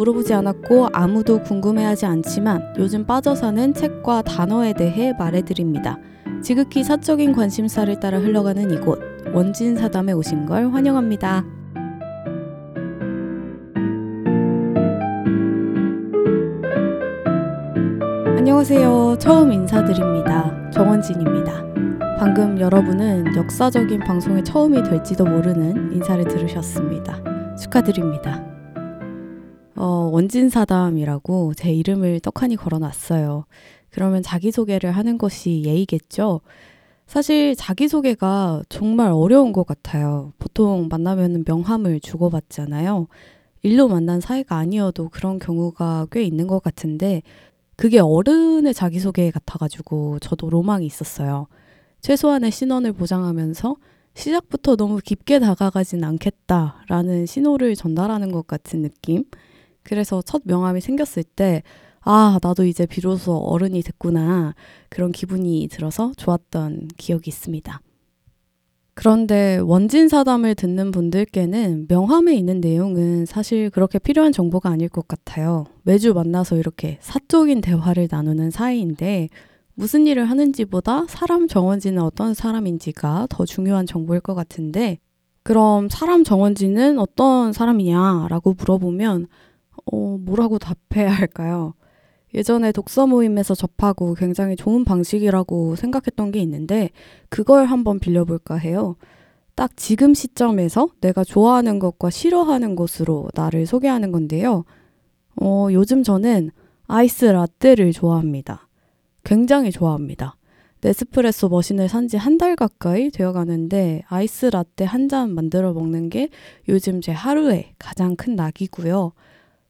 물어보지 않았고 아무도 궁금해하지 않지만 요즘 빠져 사는 책과 단어에 대해 말해드립니다. 지극히 사적인 관심사를 따라 흘러가는 이곳 원진 사담에 오신 걸 환영합니다. 안녕하세요. 처음 인사드립니다. 정원진입니다. 방금 여러분은 역사적인 방송의 처음이 될지도 모르는 인사를 들으셨습니다. 축하드립니다. 어, 원진사담이라고 제 이름을 떡하니 걸어놨어요. 그러면 자기소개를 하는 것이 예의겠죠? 사실 자기소개가 정말 어려운 것 같아요. 보통 만나면 명함을 주고받잖아요. 일로 만난 사이가 아니어도 그런 경우가 꽤 있는 것 같은데, 그게 어른의 자기소개 같아가지고 저도 로망이 있었어요. 최소한의 신원을 보장하면서 시작부터 너무 깊게 다가가진 않겠다라는 신호를 전달하는 것 같은 느낌? 그래서 첫 명함이 생겼을 때, 아, 나도 이제 비로소 어른이 됐구나. 그런 기분이 들어서 좋았던 기억이 있습니다. 그런데 원진 사담을 듣는 분들께는 명함에 있는 내용은 사실 그렇게 필요한 정보가 아닐 것 같아요. 매주 만나서 이렇게 사적인 대화를 나누는 사이인데 무슨 일을 하는지보다 사람 정원지는 어떤 사람인지가 더 중요한 정보일 것 같은데 그럼 사람 정원지는 어떤 사람이냐라고 물어보면 어, 뭐라고 답해야 할까요? 예전에 독서 모임에서 접하고 굉장히 좋은 방식이라고 생각했던 게 있는데 그걸 한번 빌려볼까 해요. 딱 지금 시점에서 내가 좋아하는 것과 싫어하는 것으로 나를 소개하는 건데요. 어, 요즘 저는 아이스 라떼를 좋아합니다. 굉장히 좋아합니다. 네스프레소 머신을 산 지 한 달 가까이 되어 가는데 아이스 라떼 한 잔 만들어 먹는 게 요즘 제 하루의 가장 큰 낙이고요.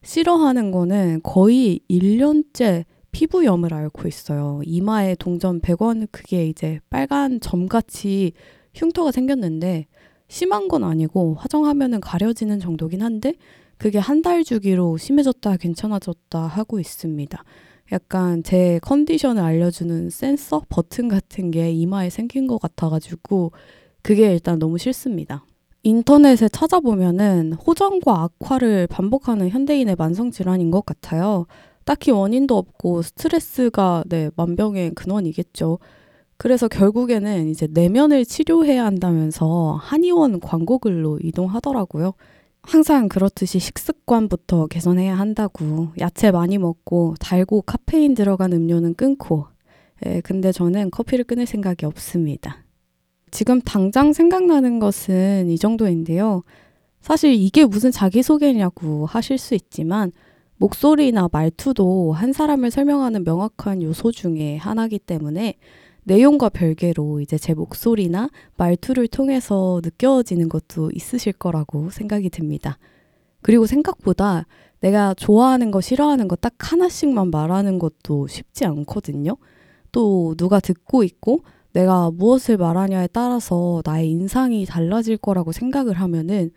싫어하는 거는 거의 1년째 피부염을 앓고 있어요. 이마에 동전 100원 그게 이제 빨간 점같이 흉터가 생겼는데 심한 건 아니고 화장하면은 가려지는 정도긴 한데 그게 한 달 주기로 심해졌다 괜찮아졌다 하고 있습니다. 약간 제 컨디션을 알려주는 센서 버튼 같은 게 이마에 생긴 것 같아가지고 그게 일단 너무 싫습니다. 인터넷에 찾아보면은 호전과 악화를 반복하는 현대인의 만성 질환인 것 같아요. 딱히 원인도 없고 스트레스가 네, 만병의 근원이겠죠. 그래서 결국에는 이제 내면을 치료해야 한다면서 한의원 광고글로 이동하더라고요. 항상 그렇듯이 식습관부터 개선해야 한다고 야채 많이 먹고 달고 카페인 들어간 음료는 끊고 예, 근데 저는 커피를 끊을 생각이 없습니다. 지금 당장 생각나는 것은 이 정도인데요. 사실 이게 무슨 자기소개냐고 하실 수 있지만 목소리나 말투도 한 사람을 설명하는 명확한 요소 중에 하나이기 때문에 내용과 별개로 이제 제 목소리나 말투를 통해서 느껴지는 것도 있으실 거라고 생각이 듭니다. 그리고 생각보다 내가 좋아하는 거, 싫어하는 거 딱 하나씩만 말하는 것도 쉽지 않거든요. 또 누가 듣고 있고 내가 무엇을 말하냐에 따라서 나의 인상이 달라질 거라고 생각을 하면은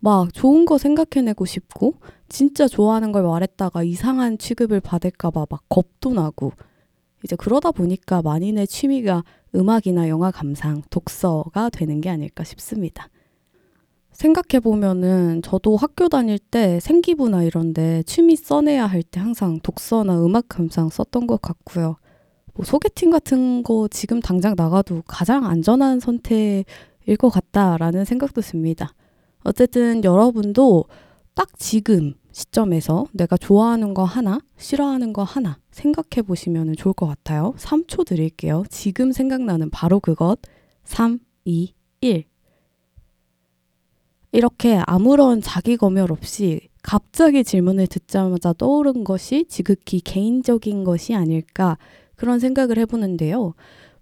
막 좋은 거 생각해내고 싶고 진짜 좋아하는 걸 말했다가 이상한 취급을 받을까봐 막 겁도 나고 이제 그러다 보니까 만인의 취미가 음악이나 영화 감상, 독서가 되는 게 아닐까 싶습니다. 생각해보면은 저도 학교 다닐 때 생기부나 이런데 취미 써내야 할 때 항상 독서나 음악 감상 썼던 것 같고요. 뭐 소개팅 같은 거 지금 당장 나가도 가장 안전한 선택일 것 같다라는 생각도 듭니다. 어쨌든 여러분도 딱 지금 시점에서 내가 좋아하는 거 하나, 싫어하는 거 하나 생각해 보시면 좋을 것 같아요. 3초 드릴게요. 지금 생각나는 바로 그것. 3, 2, 1. 이렇게 아무런 자기 검열 없이 갑자기 질문을 듣자마자 떠오른 것이 지극히 개인적인 것이 아닐까 그런 생각을 해보는데요.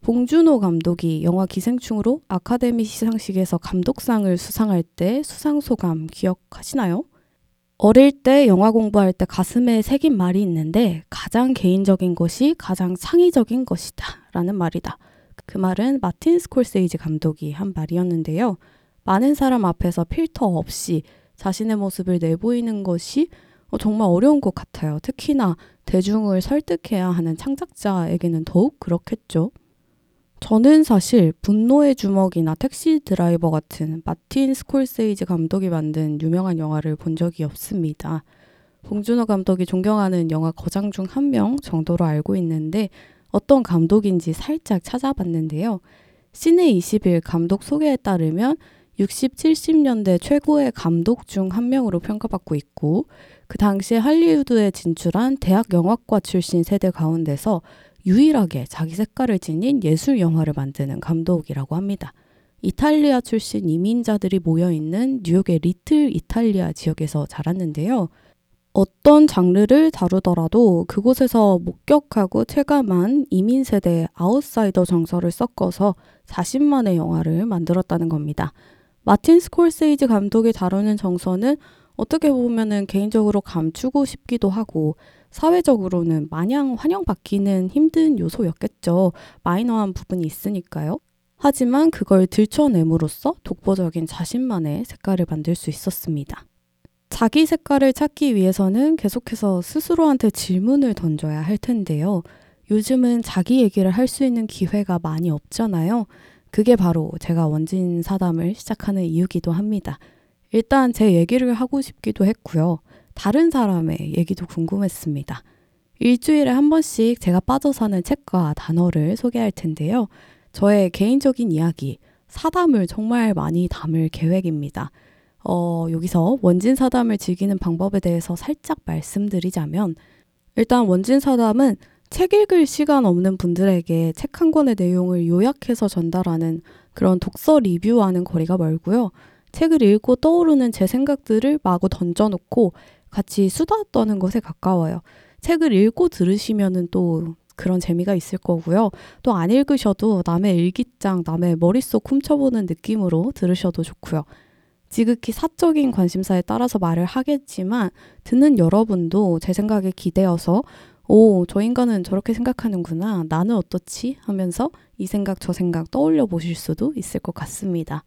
봉준호 감독이 영화 기생충으로 아카데미 시상식에서 감독상을 수상할 때 수상 소감 기억하시나요? 어릴 때 영화 공부할 때 가슴에 새긴 말이 있는데 가장 개인적인 것이 가장 창의적인 것이다 라는 말이다. 그 말은 마틴 스콜세이지 감독이 한 말이었는데요. 많은 사람 앞에서 필터 없이 자신의 모습을 내보이는 것이 어, 정말 어려운 것 같아요. 특히나 대중을 설득해야 하는 창작자에게는 더욱 그렇겠죠. 저는 사실 분노의 주먹이나 택시 드라이버 같은 마틴 스콜세이지 감독이 만든 유명한 영화를 본 적이 없습니다. 봉준호 감독이 존경하는 영화 거장 중 한 명 정도로 알고 있는데 어떤 감독인지 살짝 찾아봤는데요. 시내 20일 감독 소개에 따르면 60, 70년대 최고의 감독 중 한 명으로 평가받고 있고 그 당시에 할리우드에 진출한 대학 영화과 출신 세대 가운데서 유일하게 자기 색깔을 지닌 예술 영화를 만드는 감독이라고 합니다. 이탈리아 출신 이민자들이 모여 있는 뉴욕의 리틀 이탈리아 지역에서 자랐는데요. 어떤 장르를 다루더라도 그곳에서 목격하고 체감한 이민 세대의 아웃사이더 정서를 섞어서 자신만의 영화를 만들었다는 겁니다. 마틴 스콜세이즈 감독이 다루는 정서는 어떻게 보면은 개인적으로 감추고 싶기도 하고 사회적으로는 마냥 환영받기는 힘든 요소였겠죠. 마이너한 부분이 있으니까요. 하지만 그걸 들춰냄으로써 독보적인 자신만의 색깔을 만들 수 있었습니다. 자기 색깔을 찾기 위해서는 계속해서 스스로한테 질문을 던져야 할 텐데요. 요즘은 자기 얘기를 할 수 있는 기회가 많이 없잖아요. 그게 바로 제가 원진 사담을 시작하는 이유기도 합니다. 일단 제 얘기를 하고 싶기도 했고요. 다른 사람의 얘기도 궁금했습니다. 일주일에 한 번씩 제가 빠져 사는 책과 단어를 소개할 텐데요. 저의 개인적인 이야기, 사담을 정말 많이 담을 계획입니다. 어, 여기서 원진 사담을 즐기는 방법에 대해서 살짝 말씀드리자면, 일단 원진 사담은 책 읽을 시간 없는 분들에게 책 한 권의 내용을 요약해서 전달하는 그런 독서 리뷰와는 거리가 멀고요. 책을 읽고 떠오르는 제 생각들을 마구 던져놓고 같이 수다 떠는 것에 가까워요. 책을 읽고 들으시면은 또 그런 재미가 있을 거고요. 또 안 읽으셔도 남의 일기장, 남의 머릿속 훔쳐보는 느낌으로 들으셔도 좋고요. 지극히 사적인 관심사에 따라서 말을 하겠지만 듣는 여러분도 제 생각에 기대어서 오, 저 인간은 저렇게 생각하는구나. 나는 어떻지? 하면서 이 생각 저 생각 떠올려 보실 수도 있을 것 같습니다.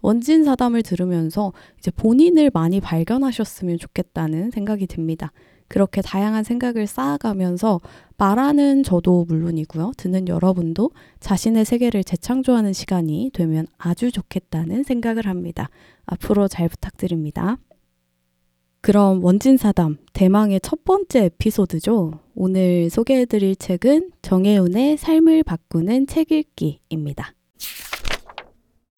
원진 사담을 들으면서 이제 본인을 많이 발견하셨으면 좋겠다는 생각이 듭니다. 그렇게 다양한 생각을 쌓아가면서 말하는 저도 물론이고요. 듣는 여러분도 자신의 세계를 재창조하는 시간이 되면 아주 좋겠다는 생각을 합니다. 앞으로 잘 부탁드립니다. 그럼 원진사담 대망의 첫 번째 에피소드죠. 오늘 소개해드릴 책은 정혜운의 삶을 바꾸는 책 읽기입니다.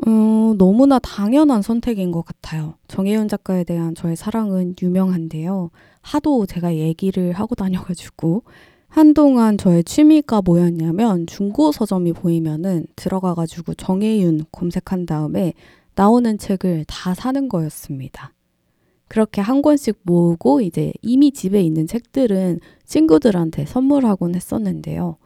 음, 너무나 당연한 선택인 것 같아요. 정혜윤 작가에 대한 저의 사랑은 유명한데요. 하도 제가 얘기를 하고 다녀가지고 한동안 저의 취미가 뭐였냐면 중고 서점이 보이면은 들어가가지고 정혜윤 검색한 다음에 나오는 책을 다 사는 거였습니다. 그렇게 한 권씩 모으고 이제 이미 집에 있는 책들은 친구들한테 선물하곤 했었는데요.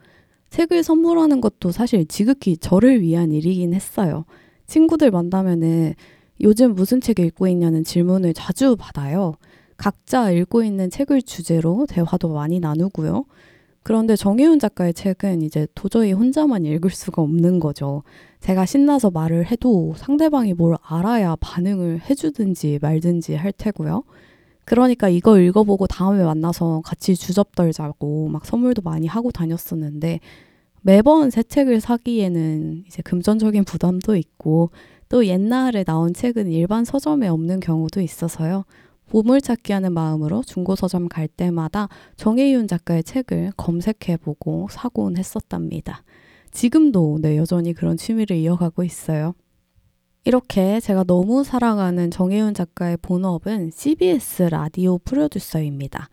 책을 선물하는 것도 사실 지극히 저를 위한 일이긴 했어요. 친구들 만나면은 요즘 무슨 책 읽고 있냐는 질문을 자주 받아요. 각자 읽고 있는 책을 주제로 대화도 많이 나누고요. 그런데 정혜윤 작가의 책은 이제 도저히 혼자만 읽을 수가 없는 거죠. 제가 신나서 말을 해도 상대방이 뭘 알아야 반응을 해주든지 말든지 할 테고요. 그러니까 이거 읽어보고 다음에 만나서 같이 주접 떨자고 막 선물도 많이 하고 다녔었는데 매번 새 책을 사기에는 이제 금전적인 부담도 있고 또 옛날에 나온 책은 일반 서점에 없는 경우도 있어서요. 보물찾기 하는 마음으로 중고 서점 갈 때마다 정혜윤 작가의 책을 검색해보고 사곤 했었답니다. 지금도 네, 여전히 그런 취미를 이어가고 있어요. 이렇게 제가 너무 사랑하는 정혜윤 작가의 본업은 CBS 라디오 프로듀서입니다.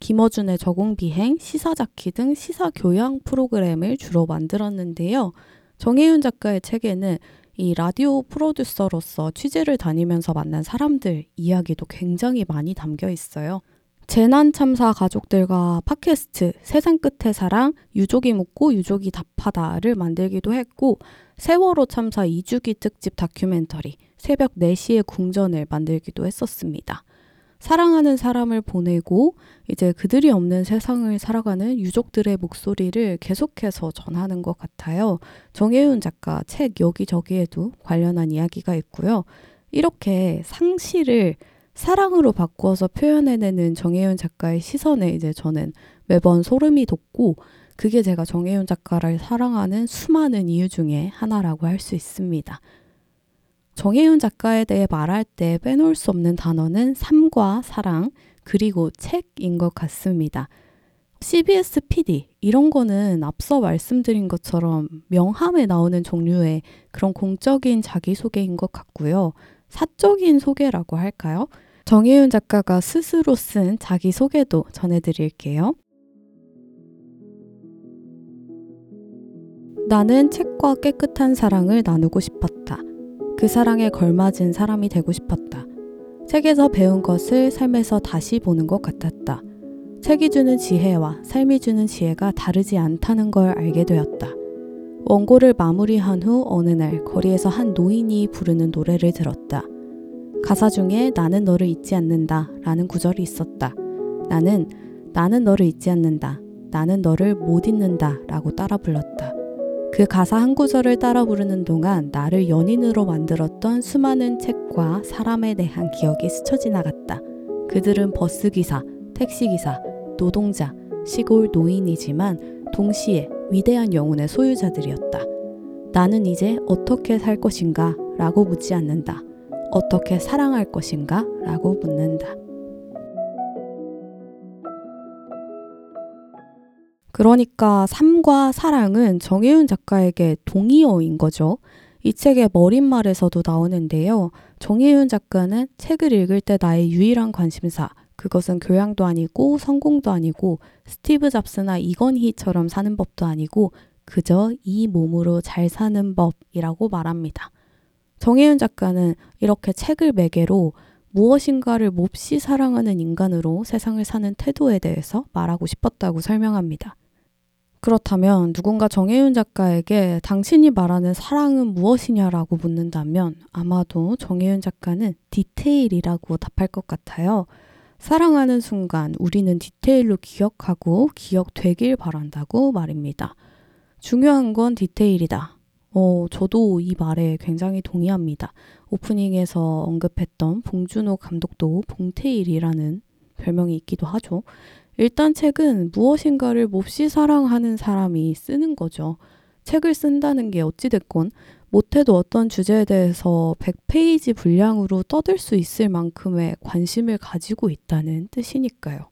김어준의 저공비행, 시사자키 등 시사교양 프로그램을 주로 만들었는데요. 정혜윤 작가의 책에는 이 라디오 프로듀서로서 취재를 다니면서 만난 사람들 이야기도 굉장히 많이 담겨 있어요. 재난 참사 가족들과 팟캐스트 세상 끝의 사랑 유족이 묻고 유족이 답하다를 만들기도 했고 세월호 참사 2주기 특집 다큐멘터리 새벽 4시의 궁전을 만들기도 했었습니다. 사랑하는 사람을 보내고 이제 그들이 없는 세상을 살아가는 유족들의 목소리를 계속해서 전하는 것 같아요. 정혜윤 작가 책 여기저기에도 관련한 이야기가 있고요. 이렇게 상실을 사랑으로 바꾸어서 표현해내는 정혜윤 작가의 시선에 이제 저는 매번 소름이 돋고 그게 제가 정혜윤 작가를 사랑하는 수많은 이유 중에 하나라고 할 수 있습니다. 정혜윤 작가에 대해 말할 때 빼놓을 수 없는 단어는 삶과 사랑, 그리고 책인 것 같습니다. CBS PD 이런 거는 앞서 말씀드린 것처럼 명함에 나오는 종류의 그런 공적인 자기소개인 것 같고요. 사적인 소개라고 할까요? 정혜윤 작가가 스스로 쓴 자기소개도 전해드릴게요. 나는 책과 깨끗한 사랑을 나누고 싶었다. 그 사랑에 걸맞은 사람이 되고 싶었다. 책에서 배운 것을 삶에서 다시 보는 것 같았다. 책이 주는 지혜와 삶이 주는 지혜가 다르지 않다는 걸 알게 되었다. 원고를 마무리한 후 어느 날 거리에서 한 노인이 부르는 노래를 들었다. 가사 중에 나는 너를 잊지 않는다 라는 구절이 있었다. 나는 나는 너를 잊지 않는다. 나는 너를 못 잊는다 라고 따라 불렀다. 그 가사 한 구절을 따라 부르는 동안 나를 연인으로 만들었던 수많은 책과 사람에 대한 기억이 스쳐 지나갔다. 그들은 버스기사, 택시기사, 노동자, 시골 노인이지만 동시에 위대한 영혼의 소유자들이었다. 나는 이제 어떻게 살 것인가? 라고 묻지 않는다. 어떻게 사랑할 것인가? 라고 묻는다. 그러니까 삶과 사랑은 정혜윤 작가에게 동의어인 거죠. 이 책의 머릿말에서도 나오는데요. 정혜윤 작가는 책을 읽을 때 나의 유일한 관심사, 그것은 교양도 아니고 성공도 아니고 스티브 잡스나 이건희처럼 사는 법도 아니고 그저 이 몸으로 잘 사는 법이라고 말합니다. 정혜윤 작가는 이렇게 책을 매개로 무엇인가를 몹시 사랑하는 인간으로 세상을 사는 태도에 대해서 말하고 싶었다고 설명합니다. 그렇다면 누군가 정혜윤 작가에게 당신이 말하는 사랑은 무엇이냐라고 묻는다면 아마도 정혜윤 작가는 디테일이라고 답할 것 같아요. 사랑하는 순간 우리는 디테일로 기억하고 기억되길 바란다고 말입니다. 중요한 건 디테일이다. 어, 저도 이 말에 굉장히 동의합니다. 오프닝에서 언급했던 봉준호 감독도 봉테일이라는 별명이 있기도 하죠. 일단 책은 무엇인가를 몹시 사랑하는 사람이 쓰는 거죠. 책을 쓴다는 게 어찌됐건 못해도 어떤 주제에 대해서 100페이지 분량으로 떠들 수 있을 만큼의 관심을 가지고 있다는 뜻이니까요.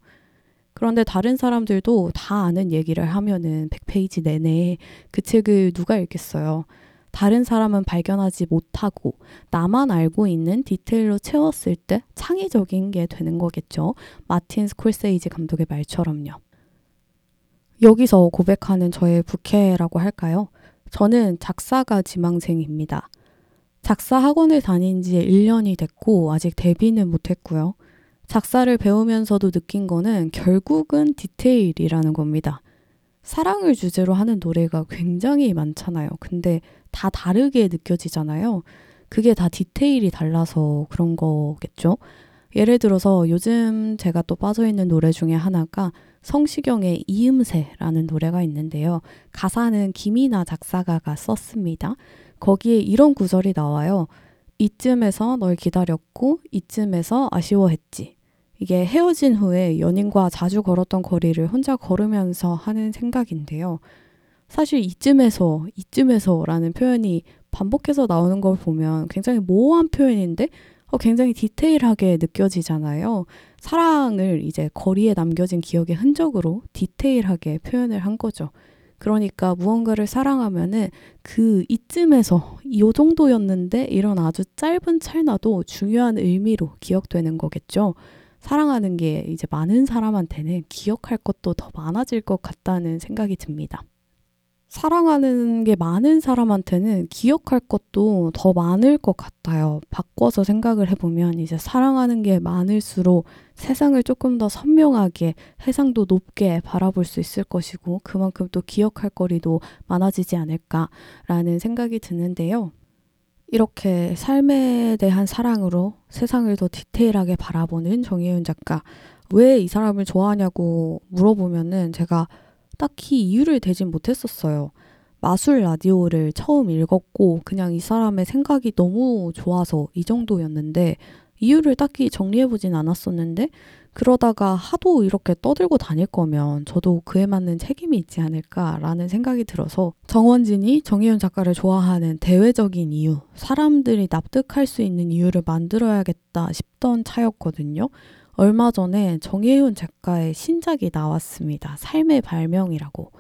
그런데 다른 사람들도 다 아는 얘기를 하면은 100페이지 내내 그 책을 누가 읽겠어요. 다른 사람은 발견하지 못하고 나만 알고 있는 디테일로 채웠을 때 창의적인 게 되는 거겠죠. 마틴 스콜세이지 감독의 말처럼요. 여기서 고백하는 저의 부캐라고 할까요? 저는 작사가 지망생입니다. 작사 학원을 다닌 지 1년이 됐고 아직 데뷔는 못했고요. 작사를 배우면서도 느낀 거는 결국은 디테일이라는 겁니다. 사랑을 주제로 하는 노래가 굉장히 많잖아요. 근데 다 다르게 느껴지잖아요. 그게 다 디테일이 달라서 그런 거겠죠? 예를 들어서 요즘 제가 또 빠져있는 노래 중에 하나가 성시경의 이음새라는 노래가 있는데요. 가사는 김이나 작사가가 썼습니다. 거기에 이런 구절이 나와요. 이쯤에서 널 기다렸고 이쯤에서 아쉬워했지. 이게 헤어진 후에 연인과 자주 걸었던 거리를 혼자 걸으면서 하는 생각인데요. 사실 이쯤에서, 이쯤에서 라는 표현이 반복해서 나오는 걸 보면 굉장히 모호한 표현인데 어, 굉장히 디테일하게 느껴지잖아요. 사랑을 이제 거리에 남겨진 기억의 흔적으로 디테일하게 표현을 한 거죠. 그러니까 무언가를 사랑하면은 그 이쯤에서 이 정도였는데 이런 아주 짧은 찰나도 중요한 의미로 기억되는 거겠죠. 사랑하는 게 이제 많은 사람한테는 기억할 것도 더 많아질 것 같다는 생각이 듭니다. 사랑하는 게 많은 사람한테는 기억할 것도 더 많을 것 같아요. 바꿔서 생각을 해보면 이제 사랑하는 게 많을수록 세상을 조금 더 선명하게 해상도 높게 바라볼 수 있을 것이고 그만큼 또 기억할 거리도 많아지지 않을까라는 생각이 드는데요. 이렇게 삶에 대한 사랑으로 세상을 더 디테일하게 바라보는 정혜윤 작가. 왜 이 사람을 좋아하냐고 물어보면은 제가 딱히 이유를 대진 못했었어요. 마술 라디오를 처음 읽었고 그냥 이 사람의 생각이 너무 좋아서 이 정도였는데 이유를 딱히 정리해보진 않았었는데 그러다가 하도 이렇게 떠들고 다닐 거면 저도 그에 맞는 책임이 있지 않을까라는 생각이 들어서 정원진이 정혜윤 작가를 좋아하는 대외적인 이유, 사람들이 납득할 수 있는 이유를 만들어야겠다 싶던 차였거든요. 얼마 전에 정혜윤 작가의 신작이 나왔습니다. 삶의 발명이라고.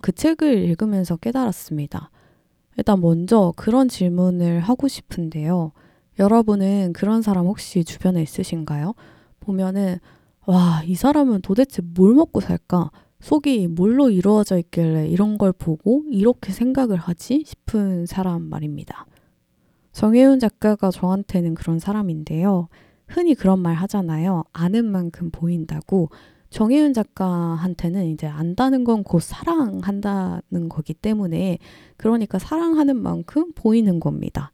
그 책을 읽으면서 깨달았습니다. 일단 먼저 그런 질문을 하고 싶은데요. 여러분은 그런 사람 혹시 주변에 있으신가요? 보면은 와, 이 사람은 도대체 뭘 먹고 살까? 속이 뭘로 이루어져 있길래 이런 걸 보고 이렇게 생각을 하지? 싶은 사람 말입니다. 정혜윤 작가가 저한테는 그런 사람인데요. 흔히 그런 말 하잖아요. 아는 만큼 보인다고. 정혜윤 작가한테는 이제 안다는 건 곧 사랑한다는 거기 때문에 그러니까 사랑하는 만큼 보이는 겁니다.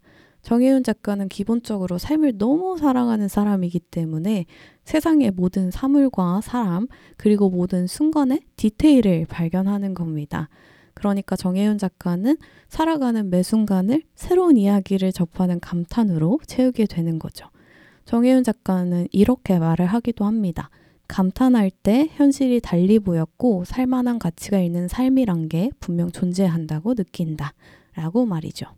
정혜윤 작가는 기본적으로 삶을 너무 사랑하는 사람이기 때문에 세상의 모든 사물과 사람, 그리고 모든 순간의 디테일을 발견하는 겁니다. 그러니까 정혜윤 작가는 살아가는 매 순간을 새로운 이야기를 접하는 감탄으로 채우게 되는 거죠. 정혜윤 작가는 이렇게 말을 하기도 합니다. 감탄할 때 현실이 달리 보였고 살만한 가치가 있는 삶이란 게 분명 존재한다고 느낀다. 라고 말이죠.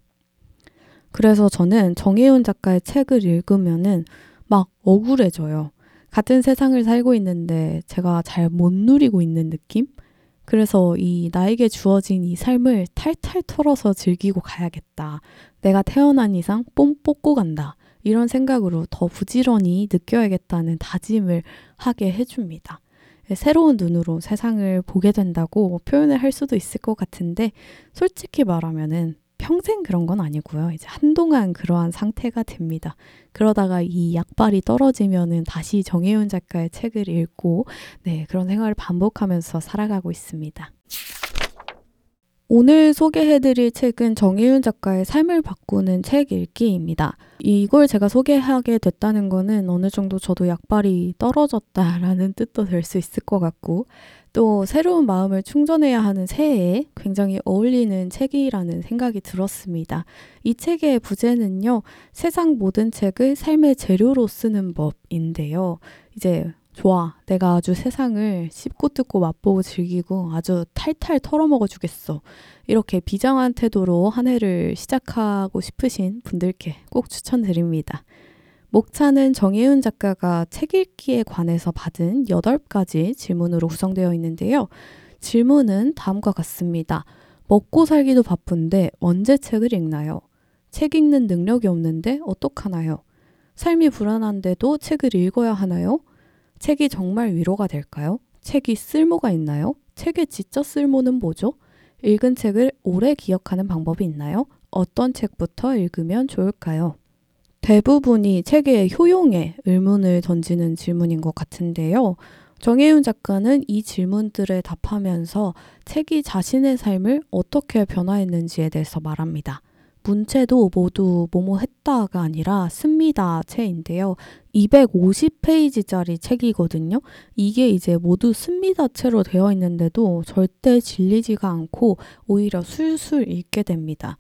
그래서 저는 정혜윤 작가의 책을 읽으면은 막 억울해져요. 같은 세상을 살고 있는데 제가 잘 못 누리고 있는 느낌? 그래서 이 나에게 주어진 이 삶을 탈탈 털어서 즐기고 가야겠다. 내가 태어난 이상 뽐 뽑고 간다. 이런 생각으로 더 부지런히 느껴야겠다는 다짐을 하게 해줍니다. 새로운 눈으로 세상을 보게 된다고 표현을 할 수도 있을 것 같은데 솔직히 말하면은 평생 그런 건 아니고요. 이제 한동안 그러한 상태가 됩니다. 그러다가 이 약발이 떨어지면은 다시 정혜윤 작가의 책을 읽고 네, 그런 생활을 반복하면서 살아가고 있습니다. 오늘 소개해드릴 책은 정혜윤 작가의 삶을 바꾸는 책 읽기입니다. 이걸 제가 소개하게 됐다는 거는 어느 정도 저도 약발이 떨어졌다라는 뜻도 될 수 있을 것 같고, 또 새로운 마음을 충전해야 하는 새해에 굉장히 어울리는 책이라는 생각이 들었습니다. 이 책의 부제는요, 세상 모든 책을 삶의 재료로 쓰는 법인데요. 이제 좋아. 내가 아주 세상을 씹고 뜯고 맛보고 즐기고 아주 탈탈 털어먹어 주겠어. 이렇게 비장한 태도로 한 해를 시작하고 싶으신 분들께 꼭 추천드립니다. 목차는 정혜윤 작가가 책 읽기에 관해서 받은 8가지 질문으로 구성되어 있는데요. 질문은 다음과 같습니다. 먹고 살기도 바쁜데 언제 책을 읽나요? 책 읽는 능력이 없는데 어떡하나요? 삶이 불안한데도 책을 읽어야 하나요? 책이 정말 위로가 될까요? 책이 쓸모가 있나요? 책의 진짜 쓸모는 뭐죠? 읽은 책을 오래 기억하는 방법이 있나요? 어떤 책부터 읽으면 좋을까요? 대부분이 책의 효용에 의문을 던지는 질문인 것 같은데요. 정혜윤 작가는 이 질문들에 답하면서 책이 자신의 삶을 어떻게 변화했는지에 대해서 말합니다. 문체도 모두 뭐뭐 했다가 아니라 씁니다 채인데요. 250페이지짜리 책이거든요. 이게 이제 모두 씁니다 채로 되어 있는데도 절대 질리지가 않고 오히려 술술 읽게 됩니다.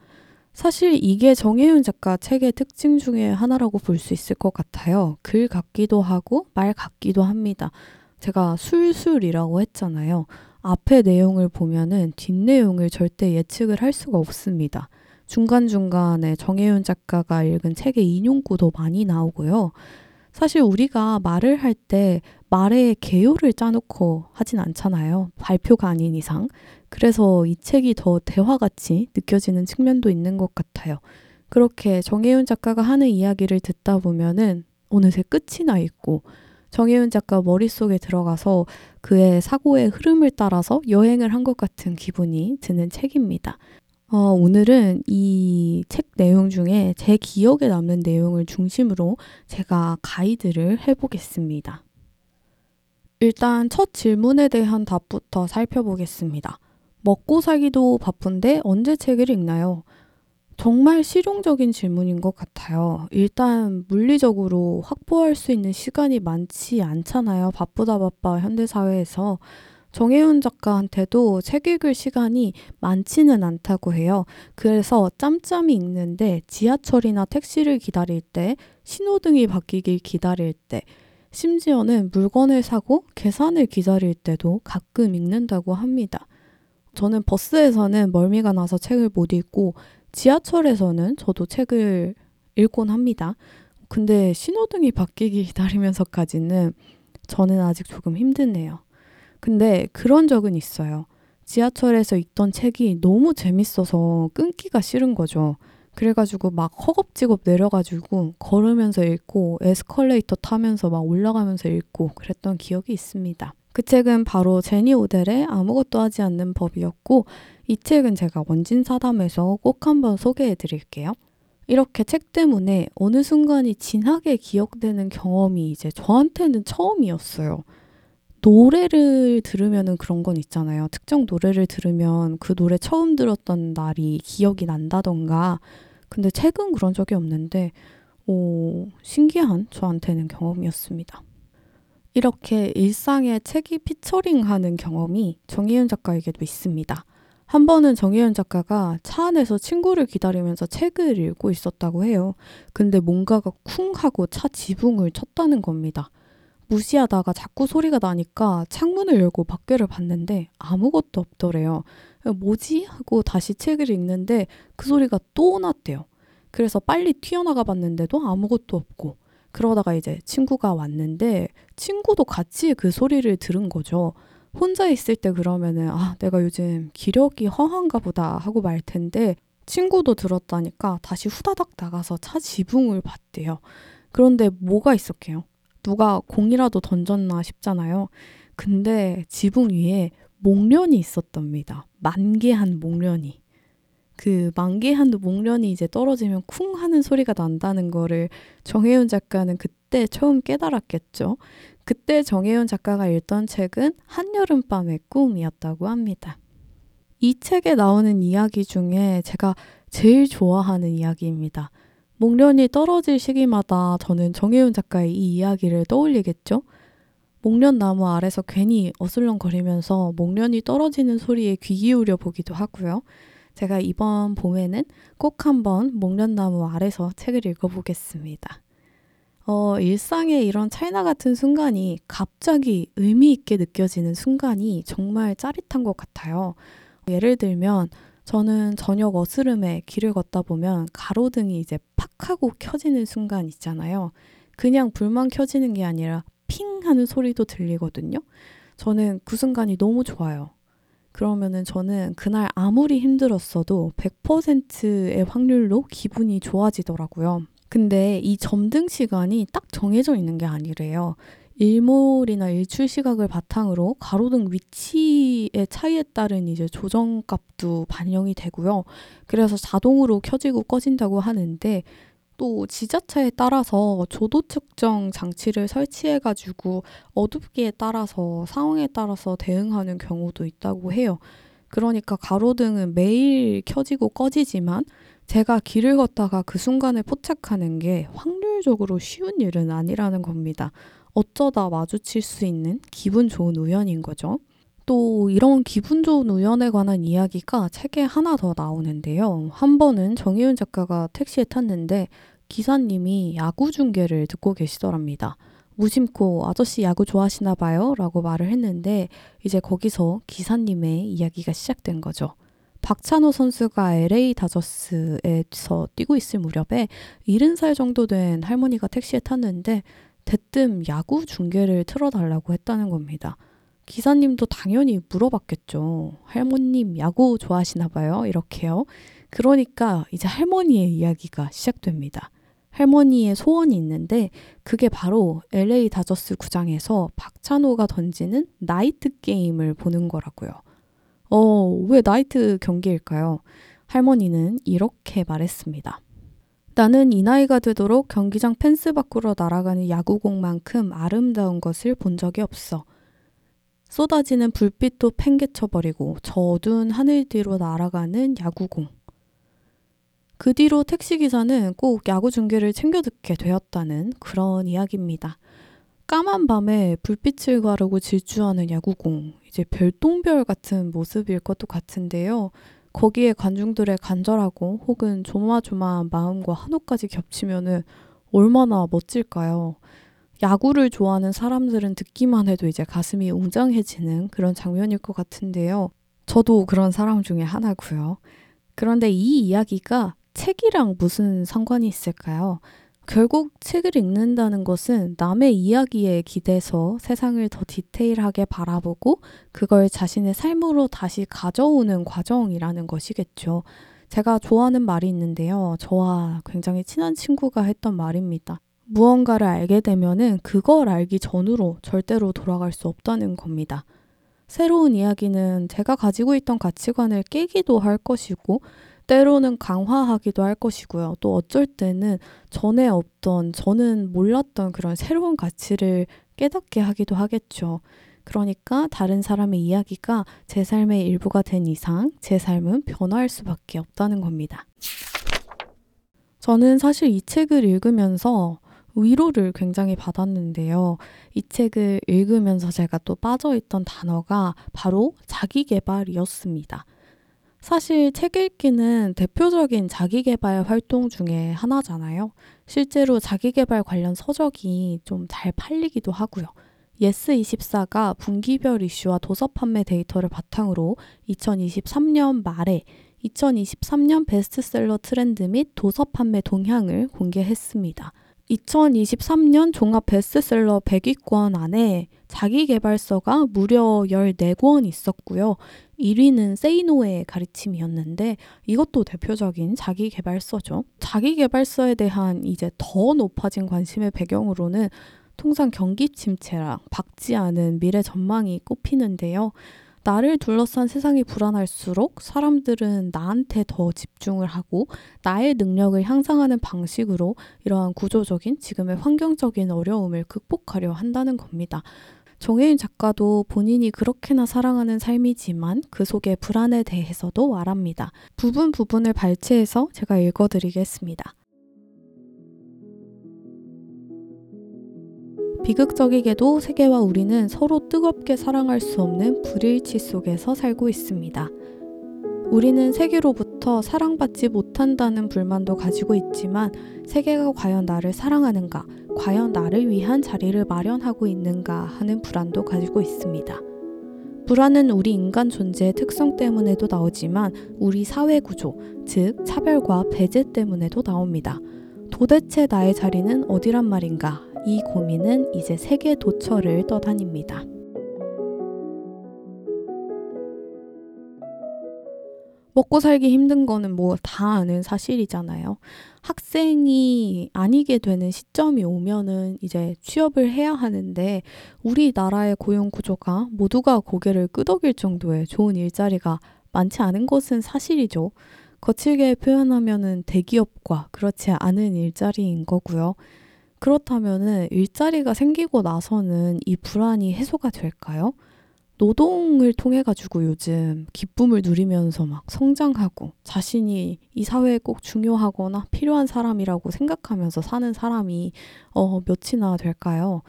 사실 이게 정혜윤 작가 책의 특징 중에 하나라고 볼 수 있을 것 같아요. 글 같기도 하고 말 같기도 합니다. 제가 술술이라고 했잖아요. 앞에 내용을 보면은 뒷내용을 절대 예측을 할 수가 없습니다. 중간중간에 정혜윤 작가가 읽은 책의 인용구도 많이 나오고요. 사실 우리가 말을 할 때 말에 개요를 짜놓고 하진 않잖아요. 발표가 아닌 이상. 그래서 이 책이 더 대화같이 느껴지는 측면도 있는 것 같아요. 그렇게 정혜윤 작가가 하는 이야기를 듣다 보면은 어느새 끝이 나 있고 정혜윤 작가 머릿속에 들어가서 그의 사고의 흐름을 따라서 여행을 한 것 같은 기분이 드는 책입니다. 어, 오늘은 이 책 내용 중에 제 기억에 남는 내용을 중심으로 제가 가이드를 해보겠습니다. 일단 첫 질문에 대한 답부터 살펴보겠습니다. 먹고 살기도 바쁜데 언제 책을 읽나요? 정말 실용적인 질문인 것 같아요. 일단 물리적으로 확보할 수 있는 시간이 많지 않잖아요. 바쁘다 바빠 현대사회에서. 정혜윤 작가한테도 책 읽을 시간이 많지는 않다고 해요. 그래서 짬짬이 읽는데 지하철이나 택시를 기다릴 때, 신호등이 바뀌길 기다릴 때, 심지어는 물건을 사고 계산을 기다릴 때도 가끔 읽는다고 합니다. 저는 버스에서는 멀미가 나서 책을 못 읽고 지하철에서는 저도 책을 읽곤 합니다. 근데 신호등이 바뀌기 기다리면서까지는 저는 아직 조금 힘드네요. 근데 그런 적은 있어요. 지하철에서 읽던 책이 너무 재밌어서 끊기가 싫은 거죠. 그래가지고 막 허겁지겁 내려가지고 걸으면서 읽고 에스컬레이터 타면서 막 올라가면서 읽고 그랬던 기억이 있습니다. 그 책은 바로 제니 오델의 아무것도 하지 않는 법이었고 이 책은 제가 원진 사담에서 꼭 한번 소개해 드릴게요. 이렇게 책 때문에 어느 순간이 진하게 기억되는 경험이 이제 저한테는 처음이었어요. 노래를 들으면은 그런 건 있잖아요. 특정 노래를 들으면 그 노래 처음 들었던 날이 기억이 난다던가. 근데 책은 그런 적이 없는데, 오, 신기한 저한테는 경험이었습니다. 이렇게 일상에 책이 피처링하는 경험이 정희윤 작가에게도 있습니다. 한 번은 정혜연 작가가 차 안에서 친구를 기다리면서 책을 읽고 있었다고 해요. 근데 뭔가가 쿵 하고 차 지붕을 쳤다는 겁니다. 무시하다가 자꾸 소리가 나니까 창문을 열고 밖에를 봤는데 아무것도 없더래요. 뭐지? 하고 다시 책을 읽는데 그 소리가 또 났대요. 그래서 빨리 튀어나가 봤는데도 아무것도 없고 그러다가 이제 친구가 왔는데 친구도 같이 그 소리를 들은 거죠. 혼자 있을 때 그러면은 아, 내가 요즘 기력이 허한가 보다 하고 말 텐데 친구도 들었다니까 다시 후다닥 나가서 차 지붕을 봤대요. 그런데 뭐가 있었게요? 누가 공이라도 던졌나 싶잖아요. 근데 지붕 위에 목련이 있었답니다. 만개한 목련이. 그 만개한 목련이 이제 떨어지면 쿵 하는 소리가 난다는 거를 정혜윤 작가는 그때 처음 깨달았겠죠. 그때 정혜윤 작가가 읽던 책은 한여름밤의 꿈이었다고 합니다. 이 책에 나오는 이야기 중에 제가 제일 좋아하는 이야기입니다. 목련이 떨어질 시기마다 저는 정혜윤 작가의 이 이야기를 떠올리겠죠? 목련 나무 아래서 괜히 어슬렁거리면서 목련이 떨어지는 소리에 귀 기울여 보기도 하고요. 제가 이번 봄에는 꼭 한번 목련나무 아래서 책을 읽어보겠습니다. 어, 일상의 이런 차이나 같은 순간이 갑자기 의미 있게 느껴지는 순간이 정말 짜릿한 것 같아요. 예를 들면 저는 저녁 어스름에 길을 걷다 보면 가로등이 이제 팍 하고 켜지는 순간 있잖아요. 그냥 불만 켜지는 게 아니라 핑 하는 소리도 들리거든요. 저는 그 순간이 너무 좋아요. 그러면은 저는 그날 아무리 힘들었어도 100%의 확률로 기분이 좋아지더라고요. 근데 이 점등 시간이 딱 정해져 있는 게 아니래요. 일몰이나 일출 시각을 바탕으로 가로등 위치의 차이에 따른 이제 조정값도 반영이 되고요. 그래서 자동으로 켜지고 꺼진다고 하는데 또 지자체에 따라서 조도 측정 장치를 설치해 가지고 어둡기에 따라서 상황에 따라서 대응하는 경우도 있다고 해요. 그러니까 가로등은 매일 켜지고 꺼지지만 제가 길을 걷다가 그 순간에 포착하는 게 확률적으로 쉬운 일은 아니라는 겁니다. 어쩌다 마주칠 수 있는 기분 좋은 우연인 거죠. 또 이런 기분 좋은 우연에 관한 이야기가 책에 하나 더 나오는데요. 한 번은 정희윤 작가가 택시에 탔는데 기사님이 야구 중계를 듣고 계시더랍니다. 무심코 아저씨 야구 좋아하시나 봐요? 라고 말을 했는데 이제 거기서 기사님의 이야기가 시작된 거죠. 박찬호 선수가 LA 다저스에서 뛰고 있을 무렵에 70살 정도 된 할머니가 택시에 탔는데 대뜸 야구 중계를 틀어달라고 했다는 겁니다. 기사님도 당연히 물어봤겠죠. 할머님 야구 좋아하시나 봐요. 이렇게요. 그러니까 이제 할머니의 이야기가 시작됩니다. 할머니의 소원이 있는데 그게 바로 LA 다저스 구장에서 박찬호가 던지는 나이트 게임을 보는 거라고요. 어, 왜 나이트 경기일까요? 할머니는 이렇게 말했습니다. 나는 이 나이가 되도록 경기장 펜스 밖으로 날아가는 야구공만큼 아름다운 것을 본 적이 없어. 쏟아지는 불빛도 팽개쳐버리고 저 어두운 하늘 뒤로 날아가는 야구공. 그 뒤로 택시기사는 꼭 야구 중계를 챙겨 듣게 되었다는 그런 이야기입니다. 까만 밤에 불빛을 가르고 질주하는 야구공. 이제 별똥별 같은 모습일 것도 같은데요. 거기에 관중들의 간절하고 혹은 조마조마한 마음과 한옥까지 겹치면은 얼마나 멋질까요? 야구를 좋아하는 사람들은 듣기만 해도 이제 가슴이 웅장해지는 그런 장면일 것 같은데요. 저도 그런 사람 중에 하나고요. 그런데 이 이야기가 책이랑 무슨 상관이 있을까요? 결국 책을 읽는다는 것은 남의 이야기에 기대서 세상을 더 디테일하게 바라보고 그걸 자신의 삶으로 다시 가져오는 과정이라는 것이겠죠. 제가 좋아하는 말이 있는데요. 저와 굉장히 친한 친구가 했던 말입니다. 무언가를 알게 되면은 그걸 알기 전으로 절대로 돌아갈 수 없다는 겁니다. 새로운 이야기는 제가 가지고 있던 가치관을 깨기도 할 것이고, 때로는 강화하기도 할 것이고요. 또 어쩔 때는 전에 없던, 저는 몰랐던 그런 새로운 가치를 깨닫게 하기도 하겠죠. 그러니까 다른 사람의 이야기가 제 삶의 일부가 된 이상 제 삶은 변화할 수밖에 없다는 겁니다. 저는 사실 이 책을 읽으면서 위로를 굉장히 받았는데요. 이 책을 읽으면서 제가 또 빠져있던 단어가 바로 자기개발이었습니다. 사실 책 읽기는 대표적인 자기개발 활동 중에 하나잖아요. 실제로 자기계발 관련 서적이 좀 잘 팔리기도 하고요. 예스24가 분기별 이슈와 도서 판매 데이터를 바탕으로 2023년 말에 2023년 베스트셀러 트렌드 및 도서 판매 동향을 공개했습니다. 2023년 종합 베스트셀러 100위권 안에 자기계발서가 무려 14권 있었고요. 1위는 세이노의 가르침이었는데 이것도 대표적인 자기개발서죠. 자기개발서에 대한 이제 더 높아진 관심의 배경으로는 통상 경기 침체랑 밝지 않은 미래 전망이 꼽히는데요. 나를 둘러싼 세상이 불안할수록 사람들은 나한테 더 집중을 하고 나의 능력을 향상하는 방식으로 이러한 구조적인 지금의 환경적인 어려움을 극복하려 한다는 겁니다. 정혜윤 작가도 본인이 그렇게나 사랑하는 삶이지만 그 속의 불안에 대해서도 말합니다. 부분 부분을 발췌해서 제가 읽어드리겠습니다. 비극적이게도 세계와 우리는 서로 뜨겁게 사랑할 수 없는 불일치 속에서 살고 있습니다. 우리는 세계로부터 사랑받지 못한다는 불만도 가지고 있지만 세계가 과연 나를 사랑하는가, 과연 나를 위한 자리를 마련하고 있는가 하는 불안도 가지고 있습니다. 불안은 우리 인간 존재의 특성 때문에도 나오지만 우리 사회 구조, 즉 차별과 배제 때문에도 나옵니다. 도대체 나의 자리는 어디란 말인가 이 고민은 이제 세계 도처를 떠다닙니다. 먹고 살기 힘든 거는 뭐 다 아는 사실이잖아요. 학생이 아니게 되는 시점이 오면은 이제 취업을 해야 하는데 우리나라의 고용 구조가 모두가 고개를 끄덕일 정도의 좋은 일자리가 많지 않은 것은 사실이죠. 거칠게 표현하면은 대기업과 그렇지 않은 일자리인 거고요. 그렇다면은 일자리가 생기고 나서는 이 불안이 해소가 될까요? 노동을 통해 가지고 요즘 기쁨을 누리면서 막 성장하고 자신이 이 사회에 꼭 중요하거나 필요한 사람이라고 생각하면서 사는 사람이 어 몇이나 될까요?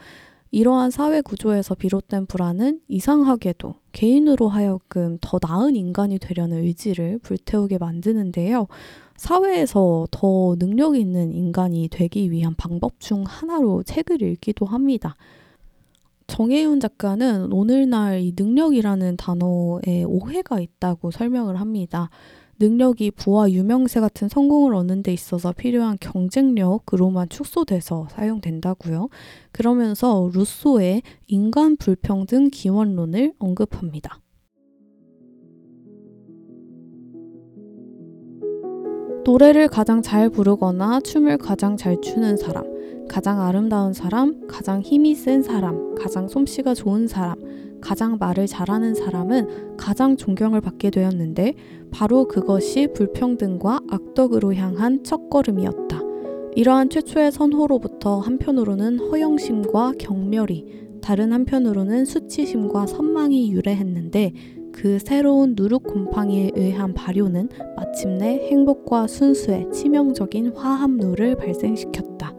이러한 사회 구조에서 비롯된 불안은 이상하게도 개인으로 하여금 더 나은 인간이 되려는 의지를 불태우게 만드는데요. 사회에서 더 능력 있는 인간이 되기 위한 방법 중 하나로 책을 읽기도 합니다. 정혜윤 작가는 오늘날 이 능력이라는 단어에 오해가 있다고 설명을 합니다. 능력이 부와 유명세 같은 성공을 얻는 데 있어서 필요한 경쟁력으로만 축소돼서 사용된다고요. 그러면서 루소의 인간 불평등 기원론을 언급합니다. 노래를 가장 잘 부르거나 춤을 가장 잘 추는 사람, 가장 아름다운 사람, 가장 힘이 센 사람, 가장 솜씨가 좋은 사람, 가장 말을 잘하는 사람은 가장 존경을 받게 되었는데 바로 그것이 불평등과 악덕으로 향한 첫걸음이었다. 이러한 최초의 선호로부터 한편으로는 허영심과 경멸이, 다른 한편으로는 수치심과 선망이 유래했는데 그 새로운 누룩 곰팡이에 의한 발효는 마침내 행복과 순수의 치명적인 화합물을 발생시켰다.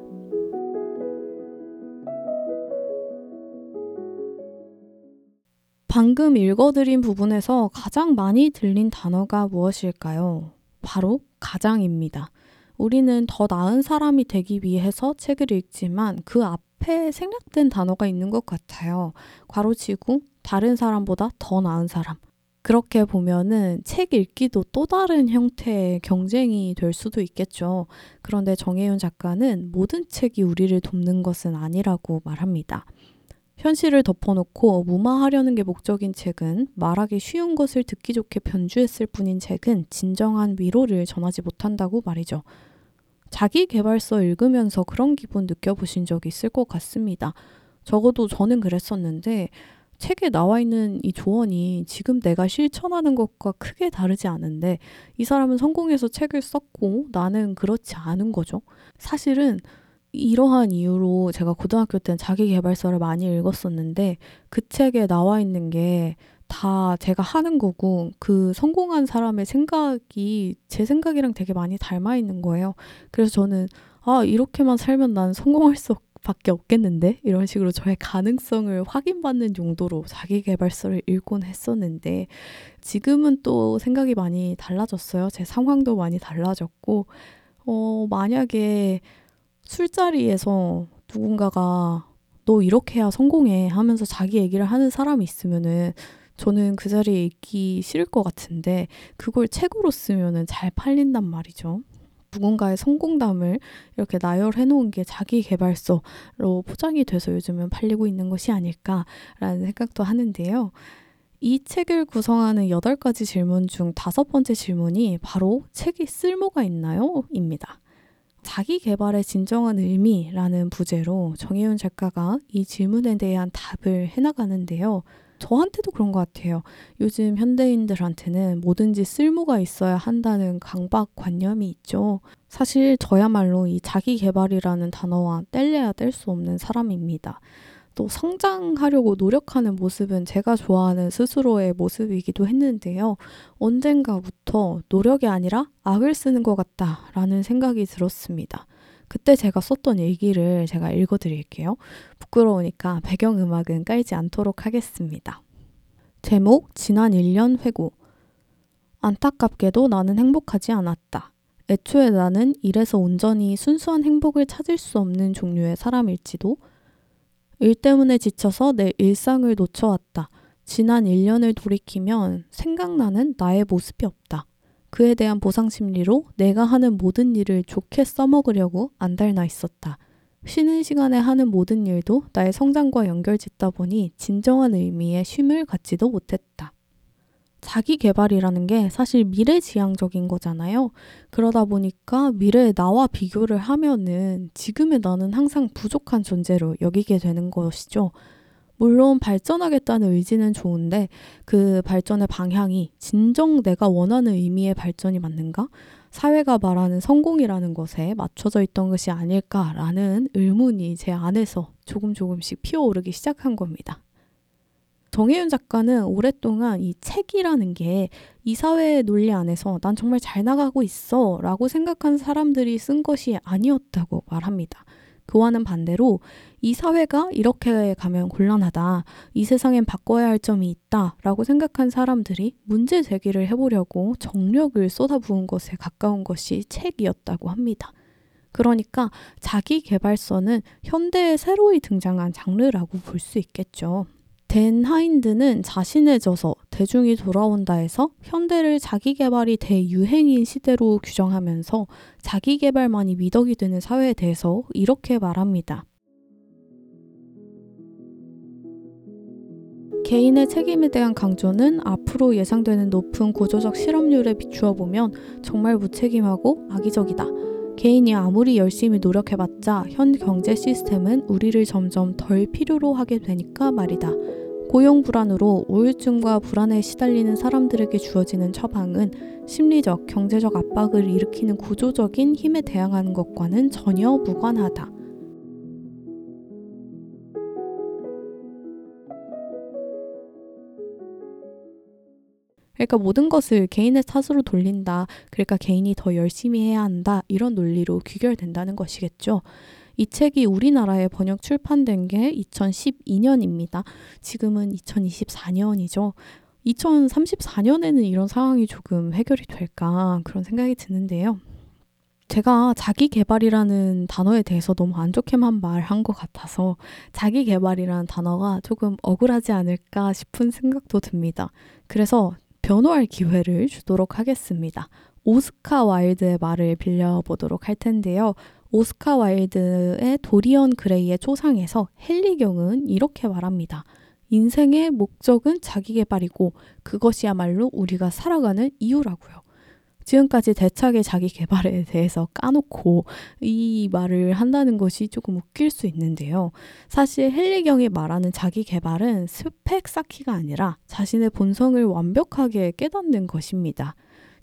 방금 읽어드린 부분에서 가장 많이 들린 단어가 무엇일까요? 바로 가장입니다. 우리는 더 나은 사람이 되기 위해서 책을 읽지만 그앞 앞에 생략된 단어가 있는 것 같아요. 괄호치고 다른 사람보다 더 나은 사람. 그렇게 보면은 책 읽기도 또 다른 형태의 경쟁이 될 수도 있겠죠. 그런데 정혜윤 작가는 모든 책이 우리를 돕는 것은 아니라고 말합니다. 현실을 덮어놓고 무마하려는 게 목적인 책은 말하기 쉬운 것을 듣기 좋게 변주했을 뿐인 책은 진정한 위로를 전하지 못한다고 말이죠. 자기 개발서 읽으면서 그런 기분 느껴보신 적 있을 것 같습니다. 적어도 저는 그랬었는데 책에 나와 있는 이 조언이 지금 내가 실천하는 것과 크게 다르지 않은데 이 사람은 성공해서 책을 썼고 나는 그렇지 않은 거죠. 사실은 이러한 이유로 제가 고등학교 때는 자기 개발서를 많이 읽었었는데 그 책에 나와 있는 게 다 제가 하는 거고 그 성공한 사람의 생각이 제 생각이랑 되게 많이 닮아 있는 거예요. 그래서 저는 아, 이렇게만 살면 난 성공할 수 밖에 없겠는데? 이런 식으로 저의 가능성을 확인받는 용도로 자기개발서를 읽곤 했었는데 지금은 또 생각이 많이 달라졌어요. 제 상황도 많이 달라졌고 어, 만약에 술자리에서 누군가가 너 이렇게 해야 성공해 하면서 자기 얘기를 하는 사람이 있으면은 저는 그 자리에 있기 싫을 것 같은데 그걸 책으로 쓰면은 잘 팔린단 말이죠. 누군가의 성공담을 이렇게 나열해 놓은 게 자기 개발서로 포장이 돼서 요즘은 팔리고 있는 것이 아닐까라는 생각도 하는데요. 이 책을 구성하는 여덟 가지 질문 중 다섯 번째 질문이 바로 책이 쓸모가 있나요? 입니다. 자기 개발의 진정한 의미라는 부제로 정혜윤 작가가 이 질문에 대한 답을 해나가는데요. 저한테도 그런 것 같아요. 요즘 현대인들한테는 뭐든지 쓸모가 있어야 한다는 강박관념이 있죠. 사실 저야말로 이 자기 개발이라는 단어와 뗄래야 뗄 수 없는 사람입니다. 또 성장하려고 노력하는 모습은 제가 좋아하는 스스로의 모습이기도 했는데요. 언젠가부터 노력이 아니라 악을 쓰는 것 같다라는 생각이 들었습니다. 그때 제가 썼던 얘기를 제가 읽어드릴게요. 부끄러우니까 배경음악은 깔지 않도록 하겠습니다. 제목 지난 1년 회고 안타깝게도 나는 행복하지 않았다. 애초에 나는 이래서 온전히 순수한 행복을 찾을 수 없는 종류의 사람일지도 일 때문에 지쳐서 내 일상을 놓쳐왔다. 지난 1년을 돌이키면 생각나는 나의 모습이 없다. 그에 대한 보상 심리로 내가 하는 모든 일을 좋게 써먹으려고 안달나 있었다. 쉬는 시간에 하는 모든 일도 나의 성장과 연결 짓다 보니 진정한 의미의 쉼을 갖지도 못했다. 자기 개발이라는 게 사실 미래 지향적인 거잖아요. 그러다 보니까 미래의 나와 비교를 하면은 지금의 나는 항상 부족한 존재로 여기게 되는 것이죠. 물론 발전하겠다는 의지는 좋은데 그 발전의 방향이 진정 내가 원하는 의미의 발전이 맞는가? 사회가 말하는 성공이라는 것에 맞춰져 있던 것이 아닐까라는 의문이 제 안에서 조금 조금씩 피어오르기 시작한 겁니다. 정혜윤 작가는 오랫동안 이 책이라는 게 이 사회의 논리 안에서 난 정말 잘 나가고 있어 라고 생각한 사람들이 쓴 것이 아니었다고 말합니다. 그와는 반대로 이 사회가 이렇게 가면 곤란하다. 이 세상엔 바꿔야 할 점이 있다. 라고 생각한 사람들이 문제 제기를 해보려고 정력을 쏟아부은 것에 가까운 것이 책이었다고 합니다. 그러니까 자기 개발서는 현대에 새로이 등장한 장르라고 볼 수 있겠죠. 댄 하인드는 자신의 저서 대중이 돌아온다에서 현대를 자기개발이 대유행인 시대로 규정하면서 자기개발만이 미덕이 되는 사회에 대해서 이렇게 말합니다. 개인의 책임에 대한 강조는 앞으로 예상되는 높은 구조적 실업률에 비추어 보면 정말 무책임하고 악의적이다. 개인이 아무리 열심히 노력해봤자 현 경제 시스템은 우리를 점점 덜 필요로 하게 되니까 말이다. 고용 불안으로 우울증과 불안에 시달리는 사람들에게 주어지는 처방은 심리적, 경제적 압박을 일으키는 구조적인 힘에 대항하는 것과는 전혀 무관하다. 그러니까 모든 것을 개인의 탓으로 돌린다. 그러니까 개인이 더 열심히 해야 한다. 이런 논리로 귀결된다는 것이겠죠. 이 책이 우리나라에 번역 출판된 게 2012년입니다. 지금은 2024년이죠. 2034년에는 이런 상황이 조금 해결이 될까 그런 생각이 드는데요. 제가 자기 개발이라는 단어에 대해서 너무 안 좋게만 말한 것 같아서 자기 개발이라는 단어가 조금 억울하지 않을까 싶은 생각도 듭니다. 그래서 변호할 기회를 주도록 하겠습니다. 오스카 와일드의 말을 빌려보도록 할 텐데요. 오스카 와일드의 도리언 그레이의 초상에서 헨리 경은 이렇게 말합니다. 인생의 목적은 자기 계발이고 그것이야말로 우리가 살아가는 이유라고요. 지금까지 대차게 자기 계발에 대해서 까놓고 이 말을 한다는 것이 조금 웃길 수 있는데요. 사실 헨리경이 말하는 자기 개발은 스펙 쌓기가 아니라 자신의 본성을 완벽하게 깨닫는 것입니다.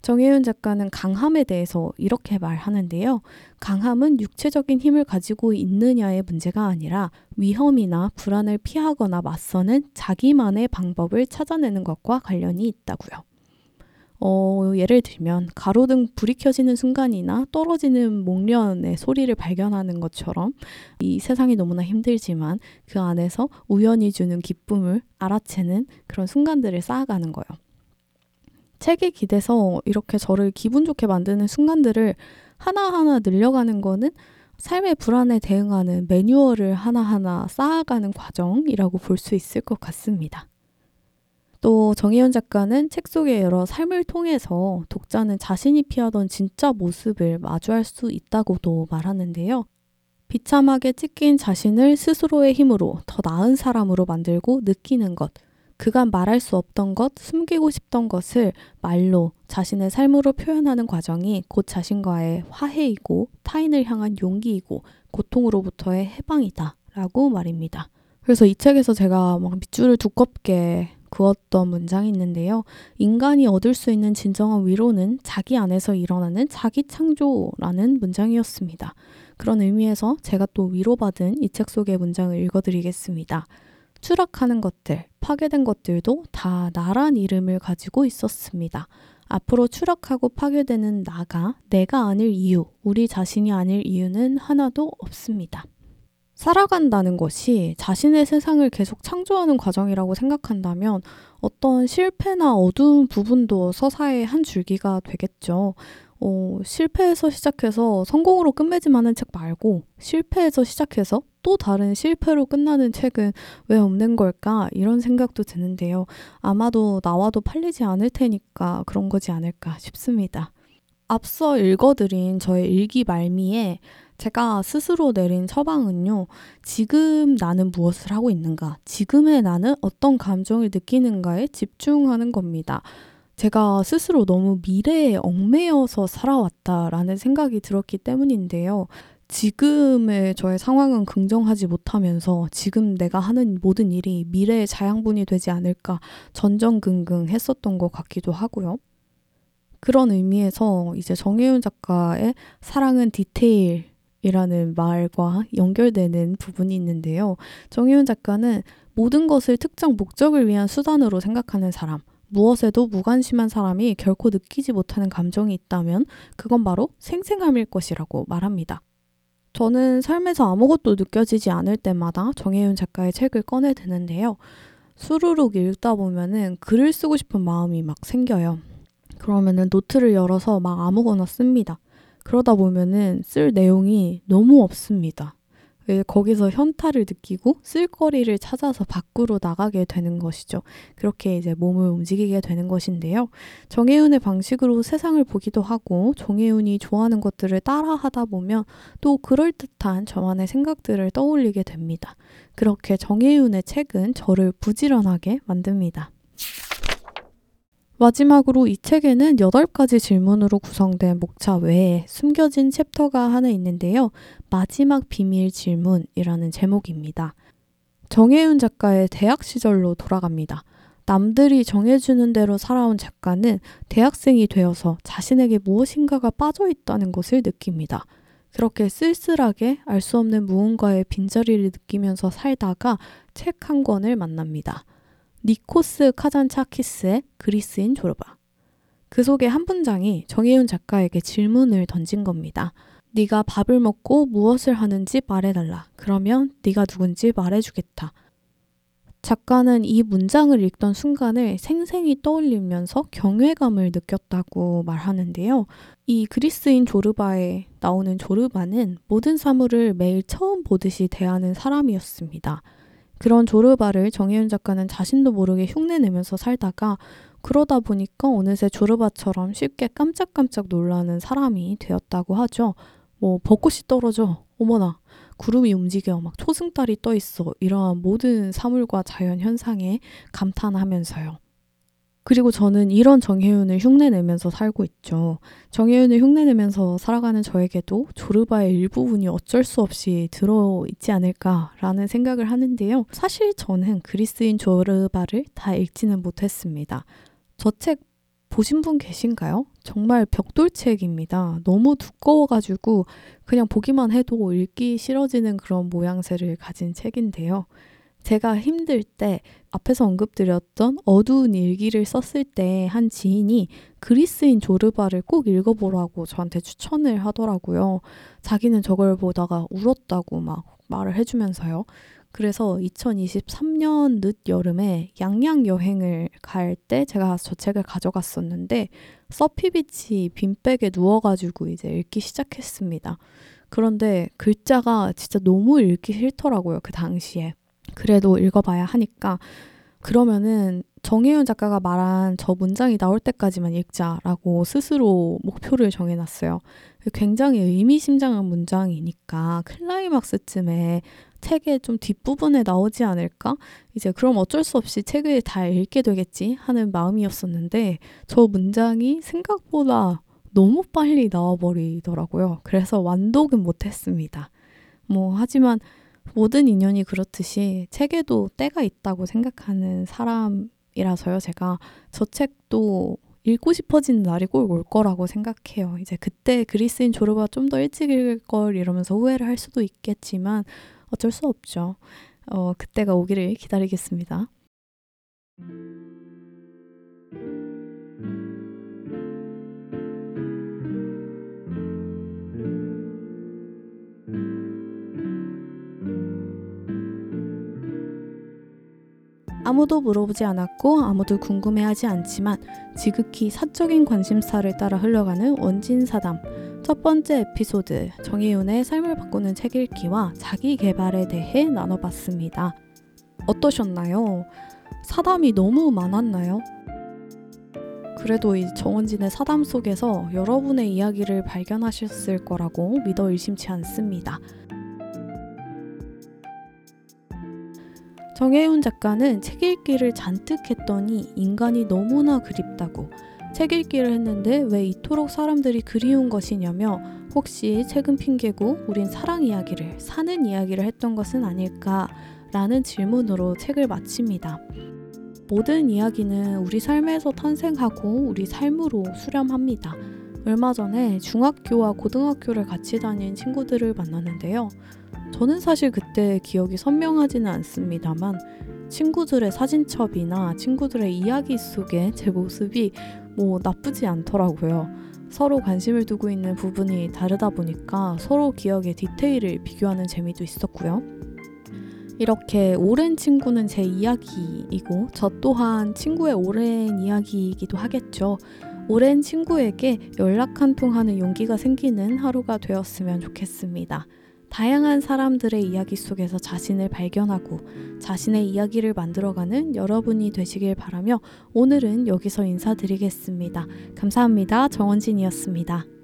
정혜윤 작가는 강함에 대해서 이렇게 말하는데요. 강함은 육체적인 힘을 가지고 있느냐의 문제가 아니라 위험이나 불안을 피하거나 맞서는 자기만의 방법을 찾아내는 것과 관련이 있다고요. 어, 예를 들면 가로등 불이 켜지는 순간이나 떨어지는 목련의 소리를 발견하는 것처럼 이 세상이 너무나 힘들지만 그 안에서 우연히 주는 기쁨을 알아채는 그런 순간들을 쌓아가는 거예요. 책에 기대서 이렇게 저를 기분 좋게 만드는 순간들을 하나하나 늘려가는 거는 삶의 불안에 대응하는 매뉴얼을 하나하나 쌓아가는 과정이라고 볼 수 있을 것 같습니다. 또 정혜연 작가는 책 속의 여러 삶을 통해서 독자는 자신이 피하던 진짜 모습을 마주할 수 있다고도 말하는데요. 비참하게 찢긴 자신을 스스로의 힘으로 더 나은 사람으로 만들고 느끼는 것, 그간 말할 수 없던 것, 숨기고 싶던 것을 말로 자신의 삶으로 표현하는 과정이 곧 자신과의 화해이고 타인을 향한 용기이고 고통으로부터의 해방이다. 라고 말입니다. 그래서 이 책에서 제가 막 밑줄을 두껍게 그었던 문장이 있는데요. 인간이 얻을 수 있는 진정한 위로는 자기 안에서 일어나는 자기 창조라는 문장이었습니다. 그런 의미에서 제가 또 위로받은 이 책 속의 문장을 읽어드리겠습니다. 추락하는 것들, 파괴된 것들도 다 나란 이름을 가지고 있었습니다. 앞으로 추락하고 파괴되는 나가 내가 아닐 이유, 우리 자신이 아닐 이유는 하나도 없습니다. 살아간다는 것이 자신의 세상을 계속 창조하는 과정이라고 생각한다면 어떤 실패나 어두운 부분도 서사의 한 줄기가 되겠죠. 어, 실패에서 시작해서 성공으로 끝맺음하는 책 말고 실패에서 시작해서 또 다른 실패로 끝나는 책은 왜 없는 걸까? 이런 생각도 드는데요. 아마도 나와도 팔리지 않을 테니까 그런 거지 않을까 싶습니다. 앞서 읽어드린 저의 일기 말미에 제가 스스로 내린 처방은요, 지금 나는 무엇을 하고 있는가, 지금의 나는 어떤 감정을 느끼는가에 집중하는 겁니다. 제가 스스로 너무 미래에 얽매여서 살아왔다라는 생각이 들었기 때문인데요. 지금의 저의 상황은 긍정하지 못하면서 지금 내가 하는 모든 일이 미래의 자양분이 되지 않을까 전전긍긍 했었던 것 같기도 하고요. 그런 의미에서 이제 정혜윤 작가의 사랑은 디테일 이라는 말과 연결되는 부분이 있는데요. 정혜윤 작가는 모든 것을 특정 목적을 위한 수단으로 생각하는 사람, 무엇에도 무관심한 사람이 결코 느끼지 못하는 감정이 있다면 그건 바로 생생함일 것이라고 말합니다. 저는 삶에서 아무것도 느껴지지 않을 때마다 정혜윤 작가의 책을 꺼내 드는데요. 수루룩 읽다 보면은 글을 쓰고 싶은 마음이 막 생겨요. 그러면은 노트를 열어서 막 아무거나 씁니다. 그러다 보면은 쓸 내용이 너무 없습니다. 예, 거기서 현타를 느끼고 쓸거리를 찾아서 밖으로 나가게 되는 것이죠. 그렇게 이제 몸을 움직이게 되는 것인데요. 정혜윤의 방식으로 세상을 보기도 하고 정혜윤이 좋아하는 것들을 따라 하다 보면 또 그럴듯한 저만의 생각들을 떠올리게 됩니다. 그렇게 정혜윤의 책은 저를 부지런하게 만듭니다. 마지막으로 이 책에는 8가지 질문으로 구성된 목차 외에 숨겨진 챕터가 하나 있는데요. 마지막 비밀 질문이라는 제목입니다. 정혜윤 작가의 대학 시절로 돌아갑니다. 남들이 정해주는 대로 살아온 작가는 대학생이 되어서 자신에게 무엇인가가 빠져 있다는 것을 느낍니다. 그렇게 쓸쓸하게 알 수 없는 무언가의 빈자리를 느끼면서 살다가 책 한 권을 만납니다. 니코스 카잔차키스의 그리스인 졸바. 그 속의 한 문장이 정혜윤 작가에게 질문을 던진 겁니다. 네가 밥을 먹고 무엇을 하는지 말해달라. 그러면 네가 누군지 말해주겠다. 작가는 이 문장을 읽던 순간을 생생히 떠올리면서 경외감을 느꼈다고 말하는데요. 이 그리스인 조르바에 나오는 조르바는 모든 사물을 매일 처음 보듯이 대하는 사람이었습니다. 그런 조르바를 정혜윤 작가는 자신도 모르게 흉내내면서 살다가 그러다 보니까 어느새 조르바처럼 쉽게 깜짝깜짝 놀라는 사람이 되었다고 하죠. 뭐 벚꽃이 떨어져. 어머나. 구름이 움직여 막 초승달이 떠 있어 이러한 모든 사물과 자연 현상에 감탄하면서요. 그리고 저는 이런 정혜윤을 흉내내면서 살고 있죠. 정혜윤을 흉내내면서 살아가는 저에게도 조르바의 일부분이 어쩔 수 없이 들어있지 않을까라는 생각을 하는데요. 사실 저는 그리스인 조르바를 다 읽지는 못했습니다. 저 책 보신 분 계신가요? 정말 벽돌책입니다. 너무 두꺼워가지고 그냥 보기만 해도 읽기 싫어지는 그런 모양새를 가진 책인데요. 제가 힘들 때 앞에서 언급드렸던 어두운 일기를 썼을 때 한 지인이 그리스인 조르바를 꼭 읽어보라고 저한테 추천을 하더라고요. 자기는 저걸 보다가 울었다고 막 말을 해주면서요. 그래서 2023년 늦 여름에 양양 여행을 갈 때 제가 저 책을 가져갔었는데 서피비치 빈백에 누워가지고 이제 읽기 시작했습니다. 그런데 글자가 진짜 너무 읽기 싫더라고요. 그 당시에. 그래도 읽어봐야 하니까 그러면은 정혜윤 작가가 말한 저 문장이 나올 때까지만 읽자라고 스스로 목표를 정해놨어요. 굉장히 의미심장한 문장이니까 클라이막스쯤에 책의 좀 뒷부분에 나오지 않을까? 이제 그럼 어쩔 수 없이 책을 다 읽게 되겠지 하는 마음이었었는데 저 문장이 생각보다 너무 빨리 나와버리더라고요. 그래서 완독은 못했습니다. 뭐 하지만 모든 인연이 그렇듯이 책에도 때가 있다고 생각하는 사람이라서요. 제가 저 책도 읽고 싶어지는 날이 꼭 올 거라고 생각해요. 이제 그때 그리스인 졸업가 좀더 일찍 읽을 걸 이러면서 후회를 할 수도 있겠지만 어쩔 수 없죠. 어, 그때가 오기를 기다리겠습니다. 아무도 물어보지 않았고 아무도 궁금해하지 않지만 지극히 사적인 관심사를 따라 흘러가는 원진 사담. 첫 번째 에피소드 정혜윤의 삶을 바꾸는 책 읽기와 자기 개발에 대해 나눠봤습니다. 어떠셨나요? 사담이 너무 많았나요? 그래도 이 정원진의 사담 속에서 여러분의 이야기를 발견하셨을 거라고 믿어 의심치 않습니다. 정혜윤 작가는 책 읽기를 잔뜩 했더니 인간이 너무나 그립다고 책 읽기를 했는데 왜 이토록 사람들이 그리운 것이냐며 혹시 책은 핑계고 우린 사랑 이야기를 사는 이야기를 했던 것은 아닐까 라는 질문으로 책을 마칩니다. 모든 이야기는 우리 삶에서 탄생하고 우리 삶으로 수렴합니다. 얼마 전에 중학교와 고등학교를 같이 다닌 친구들을 만났는데요. 저는 사실 그때 기억이 선명하지는 않습니다만 친구들의 사진첩이나 친구들의 이야기 속에 제 모습이 뭐 나쁘지 않더라고요. 서로 관심을 두고 있는 부분이 다르다 보니까 서로 기억의 디테일을 비교하는 재미도 있었고요. 이렇게 오랜 친구는 제 이야기이고 저 또한 친구의 오랜 이야기이기도 하겠죠. 오랜 친구에게 연락 한 통 하는 용기가 생기는 하루가 되었으면 좋겠습니다. 다양한 사람들의 이야기 속에서 자신을 발견하고 자신의 이야기를 만들어가는 여러분이 되시길 바라며 오늘은 여기서 인사드리겠습니다. 감사합니다. 정원진이었습니다.